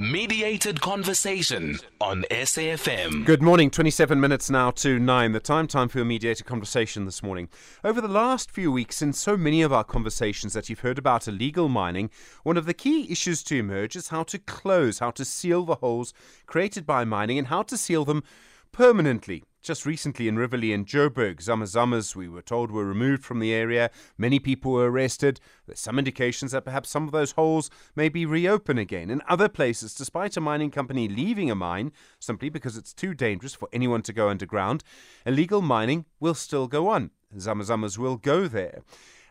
Mediated conversation on SAFM. Good morning, 27 minutes now to 9. The time time for your mediated conversation this morning. Over the last few weeks, in so many of our conversations that you've heard about illegal mining, one of the key issues to emerge is how to close, how to seal the holes created by mining, and how to seal them permanently. Just recently in Riverlea and Joburg, Zamazamas, we were told, were removed from the area. Many people were arrested. There's some indications that perhaps some of those holes may be reopened again. In other places, despite a mining company leaving a mine simply because it's too dangerous for anyone to go underground, illegal mining will still go on. Zamazamas will go there.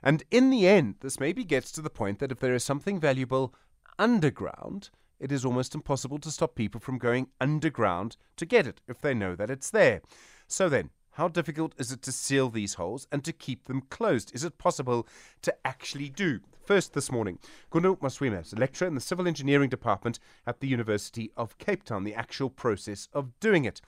And in the end, this maybe gets to the point that if there is something valuable underground, it is almost impossible to stop people from going underground to get it if they know that it's there. So then, how difficult is it to seal these holes and to keep them closed? Is it possible to actually do? First this morning, Gundo Maswime is a lecturer in the Civil Engineering Department at the University of Cape Town, the actual process of doing it.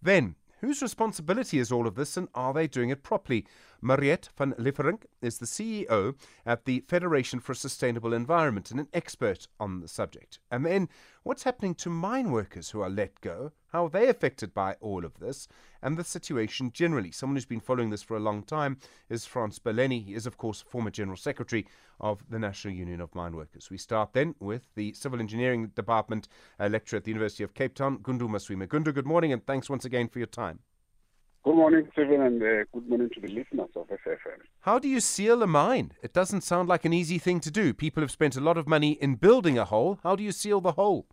Then, Whose responsibility is all of this and are they doing it properly? Mariette van Liefferink is the CEO at the Federation for Sustainable Environment and an expert on the subject. And then, what's happening to mine workers who are let go? How are they affected by all of this? And the situation generally. Someone who's been following this for a long time is Frans Baleni. He is, of course, former General Secretary of the National Union of Mine Workers. We start then with the Civil Engineering Department lecturer at the University of Cape Town, Gundo Maswime. Gundo, good morning and thanks once again for your time. Good morning, Stephen, and uh, good morning to the listeners of SFM. How do you seal a mine? It doesn't sound like an easy thing to do. People have spent a lot of money in building a hole. How do you seal the hole?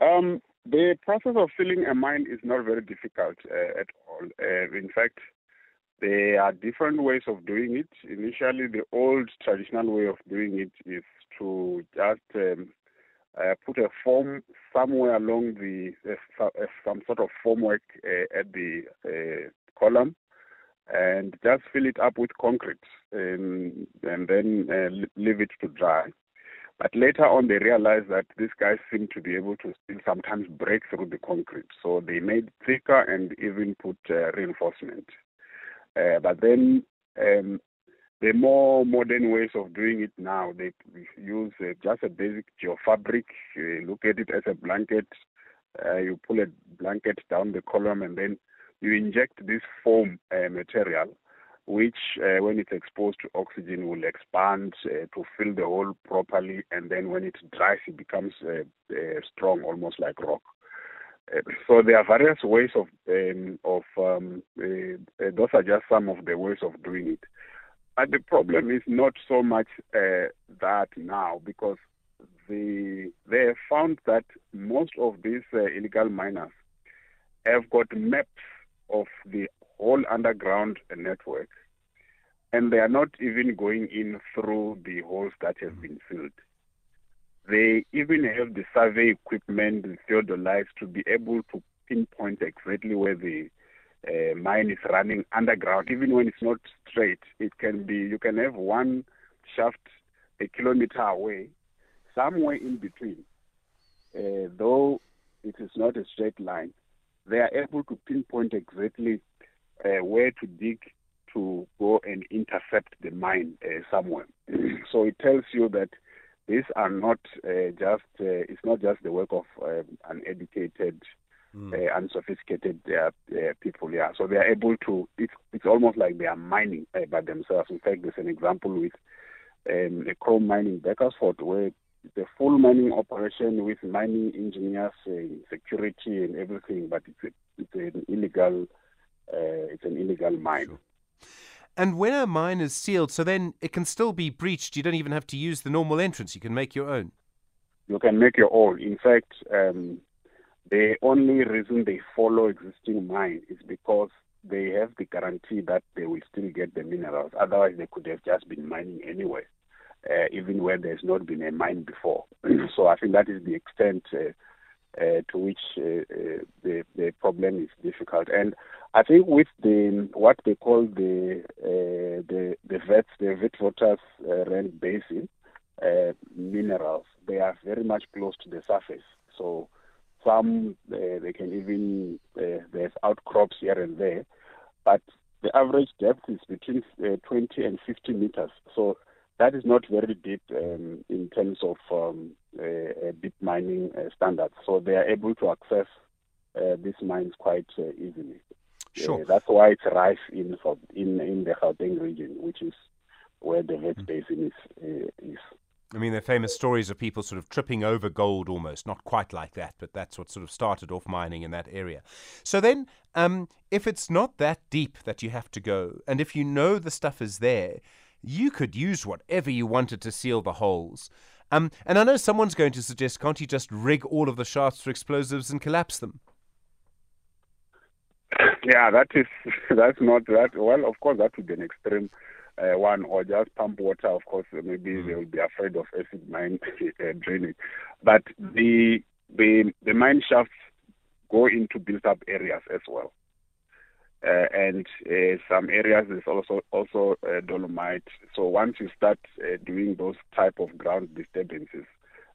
Um, the process of sealing a mine is not very difficult uh, at all. Uh, in fact, there are different ways of doing it. Initially, the old traditional way of doing it is to just um, uh, put a form somewhere along the uh, uh, some sort of formwork uh, at the uh, column and just fill it up with concrete and, and then uh, leave it to dry. But later on, they realized that these guys seem to be able to still sometimes break through the concrete. So they made thicker and even put reinforcement. but then um, the more modern ways of doing it now, they use uh, just a basic geofabric. Uh, look at it as a blanket. Uh, you pull a blanket down the column and then you inject this foam uh, material, which, uh, when it's exposed to oxygen, will expand uh, to fill the hole properly. And then when it dries, it becomes strong, almost like rock. so there are various ways of um, of um, those are just some of the ways of doing it. But the problem is not so much uh, that now because the, they have found that most of these uh, illegal miners have got maps of the whole underground network and they are not even going in through the holes that have been filled. They even have the survey equipment, the theodolites, to be able to pinpoint exactly where the uh, mine is running underground, even when it's not straight. It can be, you can have one shaft a kilometer away, somewhere in between. Uh, though it is not a straight line, they are able to pinpoint exactly uh, where to dig to go and intercept the mine uh, somewhere. so it tells you that these are not uh, just, uh, it's not just the work of um, an educated mm. uh, unsophisticated uh, uh, people. Yeah, so they are able to. It's it's almost like they are mining uh, by themselves. In fact, there's an example with um, a chrome mining Beaconsfield where a full mining operation with mining engineers, uh, security, and everything. But it's a, it's an illegal uh, it's an illegal mine. Sure. And when a mine is sealed, so then it can still be breached. You don't even have to use the normal entrance. You can make your own. You can make your own. In fact, um, the only reason they follow existing mine is because they have the guarantee that they will still get the minerals. Otherwise, they could have just been mining anyway, uh, even where there's not been a mine before. so I think that is the extent uh, uh, to which uh, uh, the the problem is difficult. And I think with the what they call the uh, the the vets the Witwatersrand uh, basin minerals, they are very much close to the surface. So some uh, they can even uh, there's outcrops here and there, but the average depth is between uh, 20 and 50 meters. So that is not very deep um, in terms of um, uh, deep mining standards, so they are able to access these mines quite easily. Sure. that's why it's rife in in in the Gauteng region, which is where the Wits mm. Basin is is. I mean, there are famous stories of people sort of tripping over gold almost, not quite like that, but that's what sort of started off mining in that area. So then, um, if it's not that deep that you have to go, and if you know the stuff is there, you could use whatever you wanted to seal the holes. Um, and I know someone's going to suggest, can't you just rig all of the shafts for explosives and collapse them? Yeah, that is that's not that. Well, of course, that would be an extreme uh, one, or just pump water. Of course, maybe mm. they will be afraid of acid mine uh, draining. But the the the mine shafts go into built up areas as well. Uh, and uh, some areas is also also uh, dolomite. So once you start uh, doing those type of ground disturbances,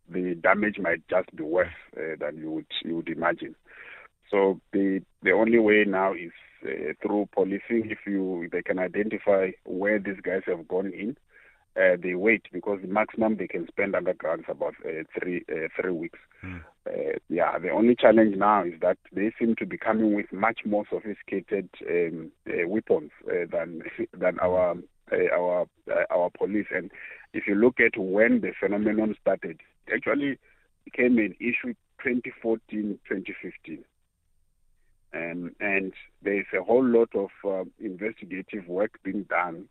the damage might just be worse uh, than you would you would imagine. So the the only way now is uh, through policing. If you they can identify where these guys have gone in, uh, they wait because the maximum they can spend underground is about uh, three uh, three weeks. Mm. yeah, the only challenge now is that they seem to be coming with much more sophisticated um, uh, weapons than than our our our police. And if you look at when the phenomenon started, it actually became an issue 2014 2015. Um, and there's a whole lot of uh, investigative work being done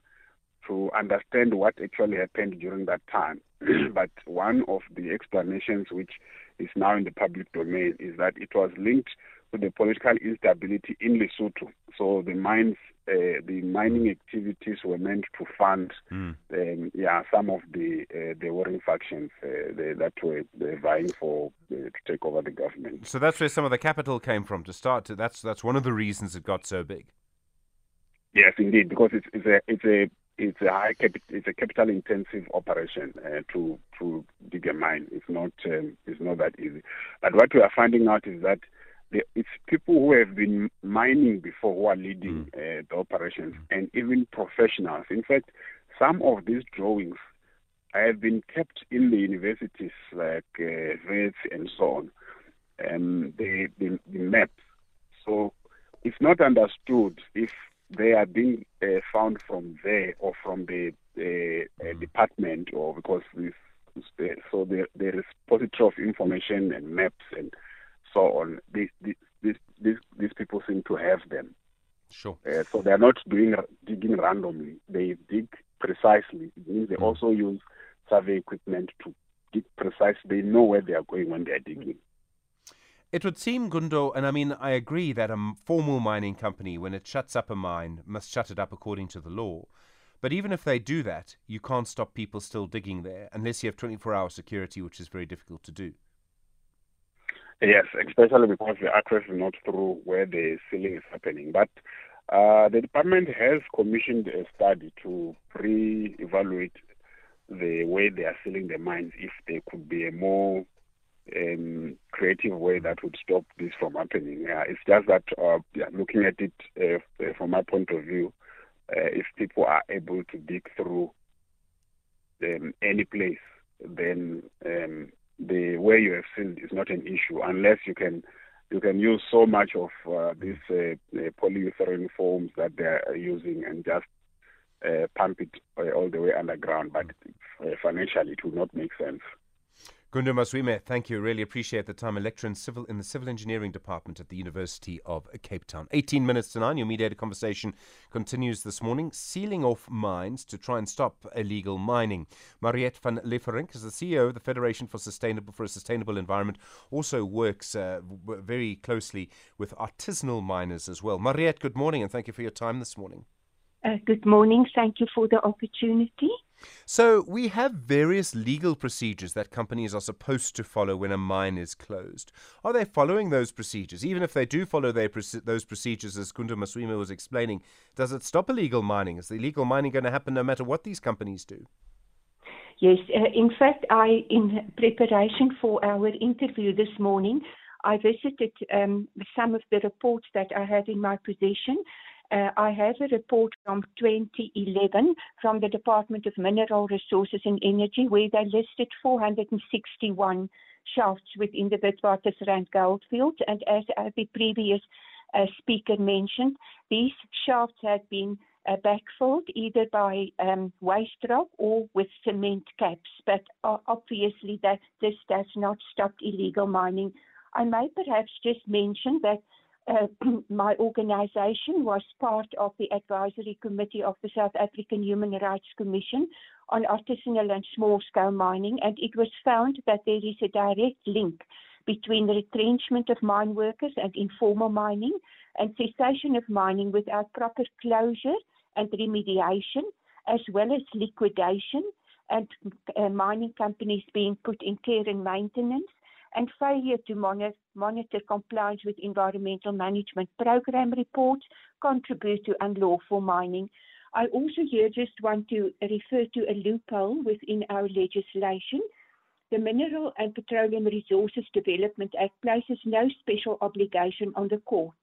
to understand what actually happened during that time. but one of the explanations, which is now in the public domain, is that it was linked to the political instability in Lesotho. So the mines, uh, the mining activities were meant to fund, mm. um, yeah, some of the uh, the warring factions uh, the, that were vying for uh, to take over the government. So that's where some of the capital came from to start. To, that's that's one of the reasons it got so big. Yes, indeed, because it's it's a it's a it's a high capi- it's a capital intensive operation uh, to to dig a mine. It's not um, it's not that easy. But what we are finding out is that the, it's people who have been mining before who are leading mm. uh, the operations, and even professionals. In fact, some of these drawings have been kept in the universities, like uh, and so on. Um, the, the the maps. So it's not understood if they are being uh, found from there or from the uh, mm. department or because this so there, there is repository of information and maps and so on. These these these, these people seem to have them. Sure. Uh, so they are not doing digging randomly. They dig precisely. It means they mm. also use survey equipment to dig precisely. They know where they are going when they are digging. It would seem, Gundo, and I mean, I agree that a formal mining company, when it shuts up a mine, must shut it up according to the law. But even if they do that, you can't stop people still digging there unless you have 24 hour security, which is very difficult to do. Yes, especially because the access is not through where the sealing is happening. But uh, the department has commissioned a study to re-evaluate the way they are sealing the mines if there could be a more um, creative way that would stop this from happening. Uh, it's just that uh, yeah, looking at it uh from my point of view, uh, if people are able to dig through um, any place, then um, the way you have sealed is not an issue unless you can you can use so much of uh, these uh, uh, polyurethane foams that they are uh, using and just uh, pump it all the way underground. But financially, it will not make sense. Gundo Maswime, thank you. Really appreciate the time. A lecturer in, civil, in the Civil Engineering Department at the University of Cape Town. 18 minutes to 9. Your mediated conversation continues this morning. Sealing off mines to try and stop illegal mining. Mariette van Liefferink is the CEO of the Federation for Sustainable for a Sustainable Environment. Also works uh, w- very closely with artisanal miners as well. Mariette, good morning and thank you for your time this morning. Uh, good morning. Thank you for the opportunity. So, we have various legal procedures that companies are supposed to follow when a mine is closed. Are they following those procedures? Even if they do follow those procedures, as Gundo Maswime was explaining, does it stop illegal mining? Is the illegal mining going to happen no matter what these companies do? Yes, uh, in fact, I, in preparation for our interview this morning, I visited um, some of the reports that I had in my possession, Uh, I have a report from 2011 from the Department of Mineral Resources and Energy where they listed 461 shafts within the Witwatersrand goldfield. And as uh, the previous uh, speaker mentioned, these shafts had been uh, backfilled either by um, waste rock or with cement caps. But uh, obviously, that this does not stop illegal mining. I may perhaps just mention that uh, my organization was part of the advisory committee of the South African Human Rights Commission on artisanal and small scale mining, and it was found that there is a direct link between the retrenchment of mine workers and informal mining and cessation of mining without proper closure and remediation, as well as liquidation and uh, mining companies being put in care and maintenance, and failure to monitor, monitor compliance with environmental management program reports contribute to unlawful mining. I also here just want to refer to a loophole within our legislation. The Mineral and Petroleum Resources Development Act places no special obligation on the court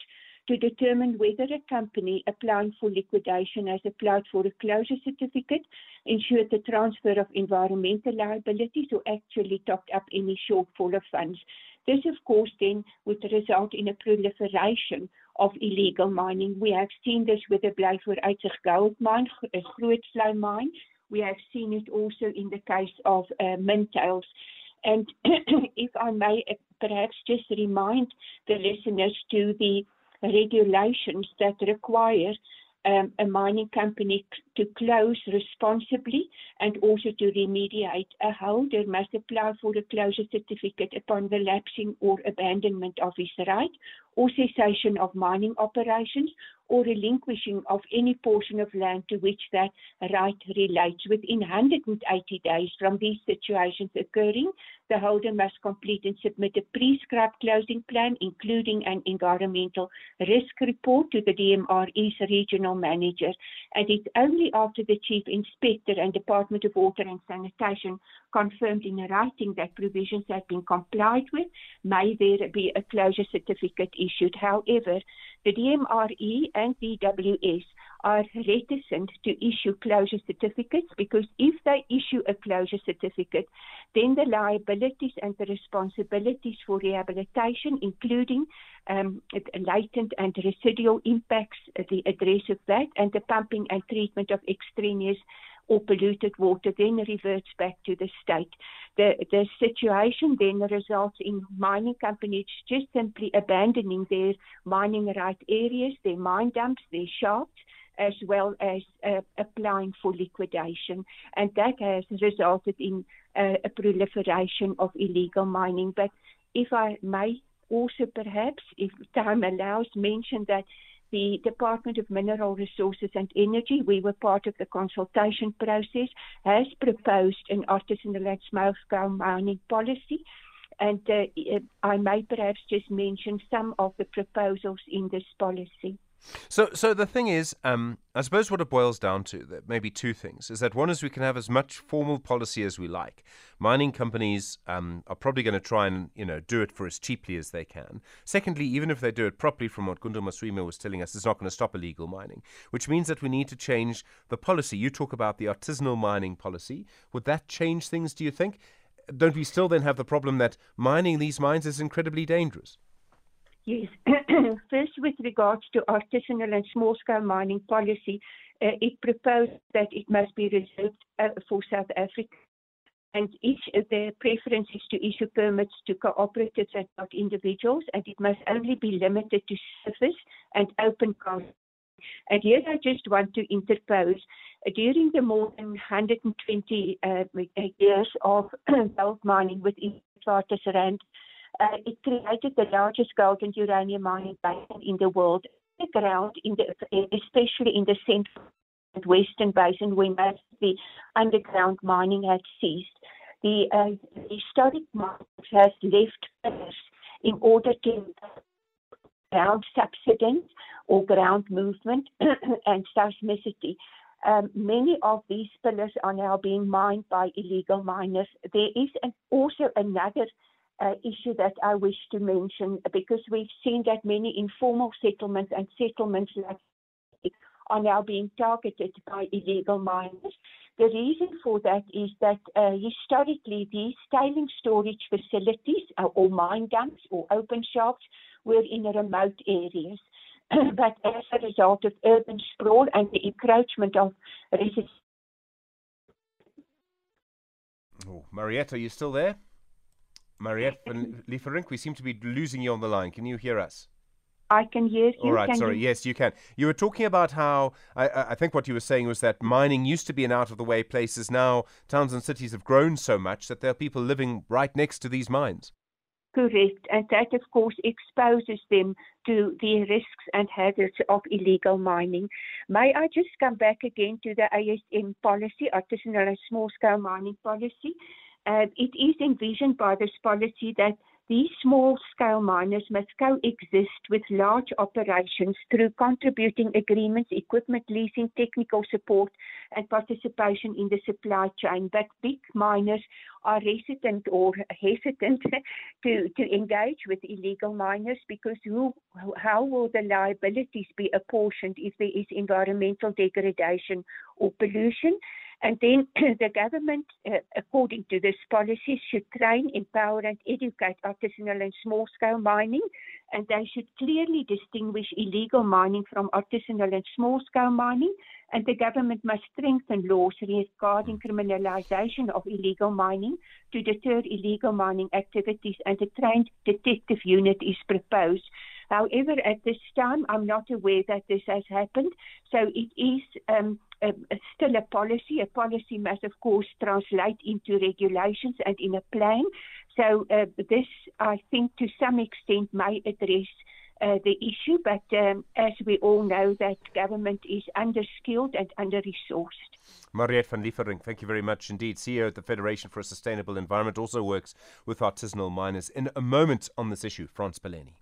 to determine whether a company applying for liquidation has applied for a closure certificate, ensured the transfer of environmental liabilities, or actually topped up any shortfall of funds. This, of course, then would result in a proliferation of illegal mining. We have seen this with the Blyvooruitzicht gold mine, a Grootsluis mine. We have seen it also in the case of uh, Mintails. And if I may uh, perhaps just remind the listeners to the regulations that require um, a mining company to close responsibly and also to remediate. A holder must apply for a closure certificate upon the lapsing or abandonment of his right or cessation of mining operations or relinquishing of any portion of land to which that right relates. Within 180 days from these situations occurring, the holder must complete and submit a prescribed closing plan, including an environmental risk report to the DMRE's regional manager. And it's only after the Chief Inspector and Department of Water and Sanitation confirmed in writing that provisions have been complied with, may there be a closure certificate issued. However, the DMRE and DWS are reticent to issue closure certificates because if they issue a closure certificate, then the liabilities and the responsibilities for rehabilitation, including um, latent and residual impacts, the address of that, and the pumping and treatment of extraneous or polluted water then reverts back to the state. The, the situation then results in mining companies just simply abandoning their mining right areas, their mine dumps, their shafts, as well as uh, applying for liquidation. And that has resulted in uh, a proliferation of illegal mining. But if I may also perhaps, if time allows, mention that the Department of Mineral Resources and Energy, we were part of the consultation process, has proposed an artisanal and small scale mining policy. And uh, I may perhaps just mention some of the proposals in this policy. So, so the thing is, um, I suppose what it boils down to, that maybe two things, is that one is we can have as much formal policy as we like. Mining companies um, are probably going to try and you know do it for as cheaply as they can. Secondly, even if they do it properly, from what Gundo Maswime was telling us, it's not going to stop illegal mining, which means that we need to change the policy. You talk about the artisanal mining policy. Would that change things? Do you think? Don't we still then have the problem that mining these mines is incredibly dangerous? Yes. First, with regards to artisanal and small-scale mining policy, uh, it proposed that it must be reserved uh, for South Africa, and each uh, the preference is to issue permits to cooperatives and not individuals, and it must only be limited to surface and open cast. And here I just want to interpose. During the more than 120 uh, years of gold mining within Witwatersrand, uh, it created the largest gold and uranium mining basin in the world. The ground, in the, especially in the central and western basin, where most of the underground mining had ceased. The uh, historic mine has left pillars in order to ground subsidence or ground movement and seismicity. Um, many of these pillars are now being mined by illegal miners. There is an, also another uh, issue that I wish to mention because we've seen that many informal settlements and settlements like are now being targeted by illegal miners. The reason for that is that uh, historically these tailing storage facilities uh, or mine dumps or open shafts were in remote areas. but as a result of urban sprawl and the encroachment of residents. Oh, Mariette, are you still there? Mariette Liefferink, we seem to be losing you on the line. Can you hear us? I can hear you. All right, can sorry. You? Yes, you can. You were talking about how I, I think what you were saying was that mining used to be an out of the way place. Now towns and cities have grown so much that there are people living right next to these mines. Correct. And that, of course, exposes them to the risks and hazards of illegal mining. May I just come back again to the ASM policy, artisanal and small scale mining policy? Uh, it is envisioned by this policy that these small scale miners must coexist with large operations through contributing agreements, equipment leasing, technical support, and participation in the supply chain. But big miners are hesitant or hesitant to, to engage with illegal miners because who, how will the liabilities be apportioned if there is environmental degradation or pollution? And then the government, uh, according to this policy, should train, empower, and educate artisanal and small scale mining. And they should clearly distinguish illegal mining from artisanal and small scale mining. And the government must strengthen laws regarding criminalization of illegal mining to deter illegal mining activities. And a trained detective unit is proposed. However, at this time, I'm not aware that this has happened. So it is um, a, a still a policy. A policy must, of course, translate into regulations and in a plan. So uh, this, I think, to some extent, may address. Uh, the issue, but um, as we all know, that government is underskilled and under-resourced. Mariette van Liefferink, thank you very much indeed. CEO at the Federation for a Sustainable Environment, also works with artisanal miners. In a moment on this issue, Frans Baleni.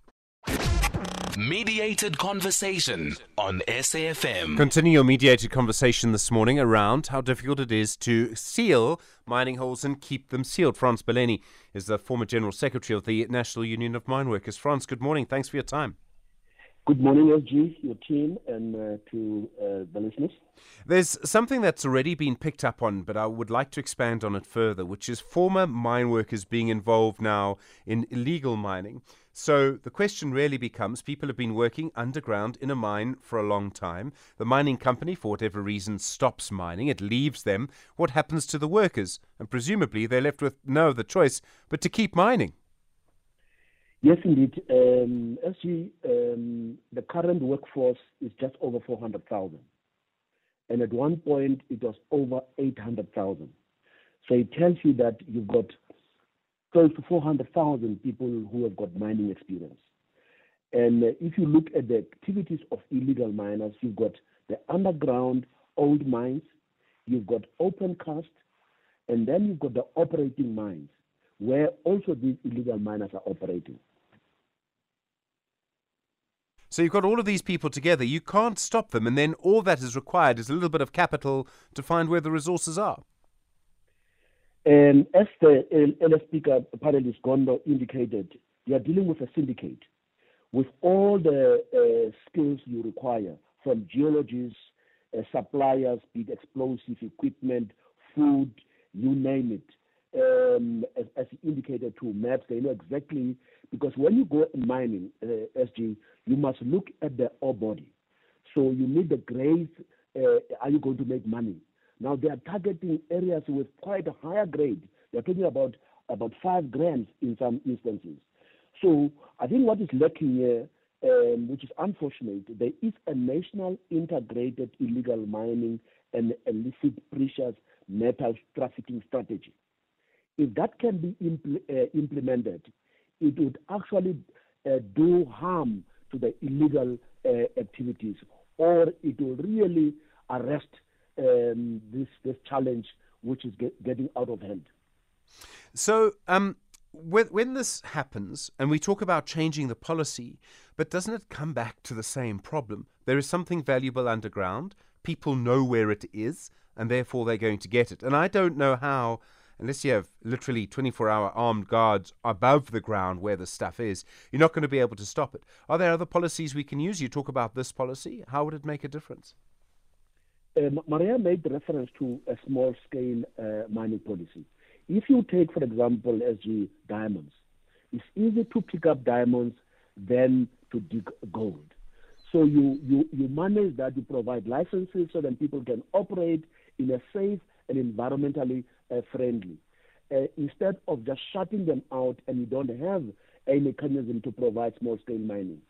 Mediated conversation on SAFM. Continue your mediated conversation this morning around how difficult it is to seal mining holes and keep them sealed. Frans Baleni is the former General Secretary of the National Union of Mine Workers. Frans, good morning. Thanks for your time. Good morning, SG, your team, and uh, to uh, the listeners. There's something that's already been picked up on, but I would like to expand on it further, which is former mine workers being involved now in illegal mining. So the question really becomes people have been working underground in a mine for a long time. The mining company, for whatever reason, stops mining, it leaves them. What happens to the workers? And presumably they're left with no other choice but to keep mining. Yes, indeed. Um, SG, um, the current workforce is just over 400,000. And at one point, it was over 800,000. So it tells you that you've got close to 400,000 people who have got mining experience. And uh, if you look at the activities of illegal miners, you've got the underground old mines, you've got open cast, and then you've got the operating mines, where also these illegal miners are operating. So you've got all of these people together. You can't stop them, and then all that is required is a little bit of capital to find where the resources are. And as the LS speaker panelist Gundo indicated, you are dealing with a syndicate with all the uh, skills you require from geologists, uh, suppliers, be it explosive equipment, food, you name it. Um, as, as, indicated to maps, they know exactly because when you go mining, uh, SG, you must look at the ore body. So you need the grades. Uh, are you going to make money? Now they are targeting areas with quite a higher grade. They're talking about about five grams in some instances. So I think what is lacking here, um, which is unfortunate, there is a national integrated illegal mining and illicit precious metals trafficking strategy. If that can be impl- uh, implemented, it would actually uh, do harm to the illegal uh, activities, or it will really arrest um, this this challenge which is get, getting out of hand. So, um, when, when this happens, and we talk about changing the policy, but doesn't it come back to the same problem? There is something valuable underground. People know where it is, and therefore they're going to get it. And I don't know how, unless you have literally 24 hour armed guards above the ground where the stuff is, you're not going to be able to stop it. Are there other policies we can use? You talk about this policy. How would it make a difference? Um, Maria made reference to a small scale uh, mining policy. If you take, for example, SG diamonds, it's easy to pick up diamonds than to dig gold. So you, you, you manage that, you provide licenses so that people can operate in a safe and environmentally uh, friendly. Uh, instead of just shutting them out and you don't have a mechanism to provide small scale mining.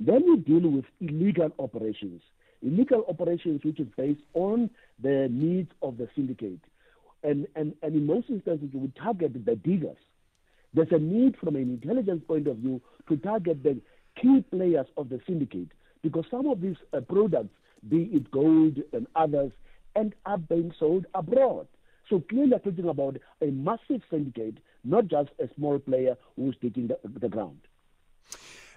Then you deal with illegal operations. Illegal operations which is based on the needs of the syndicate. And, and, and in most instances, we target the diggers. There's a need from an intelligence point of view to target the key players of the syndicate because some of these uh, products, be it gold and others, end up being sold abroad. So clearly, we're talking about a massive syndicate, not just a small player who's taking the, the ground.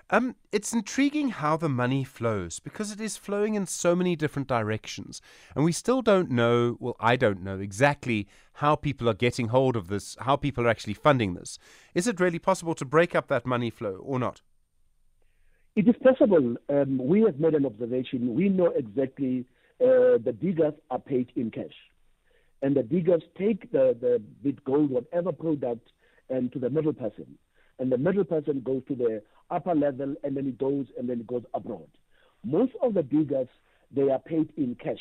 Um, it's intriguing how the money flows because it is flowing in so many different directions. And we still don't know, well, I don't know exactly how people are getting hold of this, how people are actually funding this. Is it really possible to break up that money flow or not? It is possible. Um, we have made an observation. We know exactly uh, the diggers are paid in cash. And the diggers take the, the bit gold, whatever product, and to the middle person. And the middle person goes to the upper level and then it goes and then it goes abroad. Most of the diggers, they are paid in cash.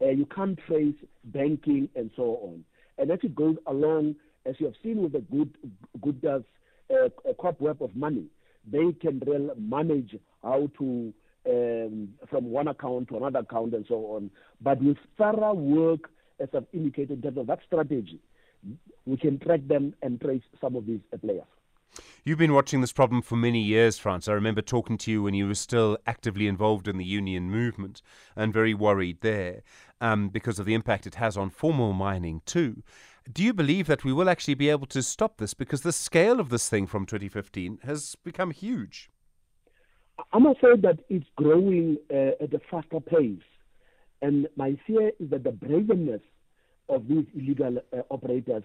Uh, you can't trace banking and so on. And as it goes along, as you have seen with the good good uh, a cobweb of money, they can really manage how to um, from one account to another account and so on. But with thorough work, as I've indicated in terms of that strategy, we can track them and trace some of these players. You've been watching this problem for many years, Frans. I remember talking to you when you were still actively involved in the union movement and very worried there um, because of the impact it has on formal mining, too. Do you believe that we will actually be able to stop this? Because the scale of this thing from 2015 has become huge. I'm afraid that it's growing uh, at a faster pace. And my fear is that the bravenness of these illegal uh, operators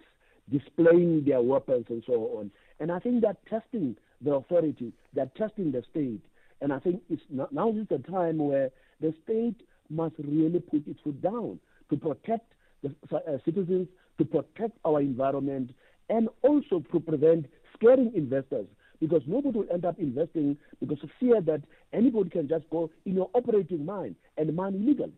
displaying their weapons and so on. And I think they're testing the authority, they're testing the state. And I think it's not, now is the time where the state must really put its foot down to protect the uh, citizens, to protect our environment, and also to prevent scaring investors because nobody will end up investing because of fear that anybody can just go in your operating mine and mine illegally.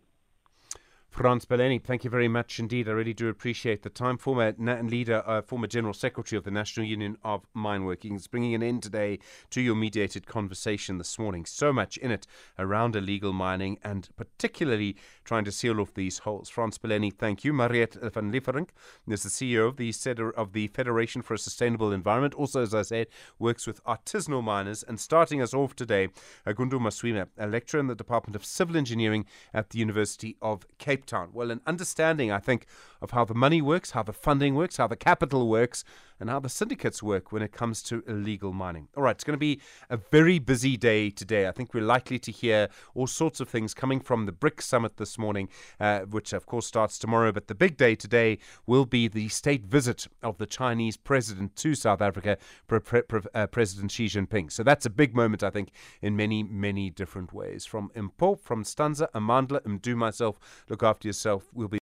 Frans Baleni, thank you very much indeed. I really do appreciate the time. Former leader, uh, former General Secretary of the National Union of Mineworkers, bringing an end today to your mediated conversation this morning. So much in it around illegal mining and particularly trying to seal off these holes. Frans Baleni, thank you. Mariette van Lieferink is the CEO of the, of the Federation for a Sustainable Environment. Also, as I said, works with artisanal miners. And starting us off today, Agundo Maswime, a lecturer in the Department of Civil Engineering at the University of Cape Town. Well, an understanding, I think, of how the money works, how the funding works, how the capital works, and how the syndicates work when it comes to illegal mining. All right, it's going to be a very busy day today. I think we're likely to hear all sorts of things coming from the BRICS summit this morning, uh, which of course starts tomorrow. But the big day today will be the state visit of the Chinese president to South Africa, pre- pre- uh, President Xi Jinping. So that's a big moment, I think, in many, many different ways. From Import, from Stanza, Amandla, Mdu, myself, look after yourself. We'll be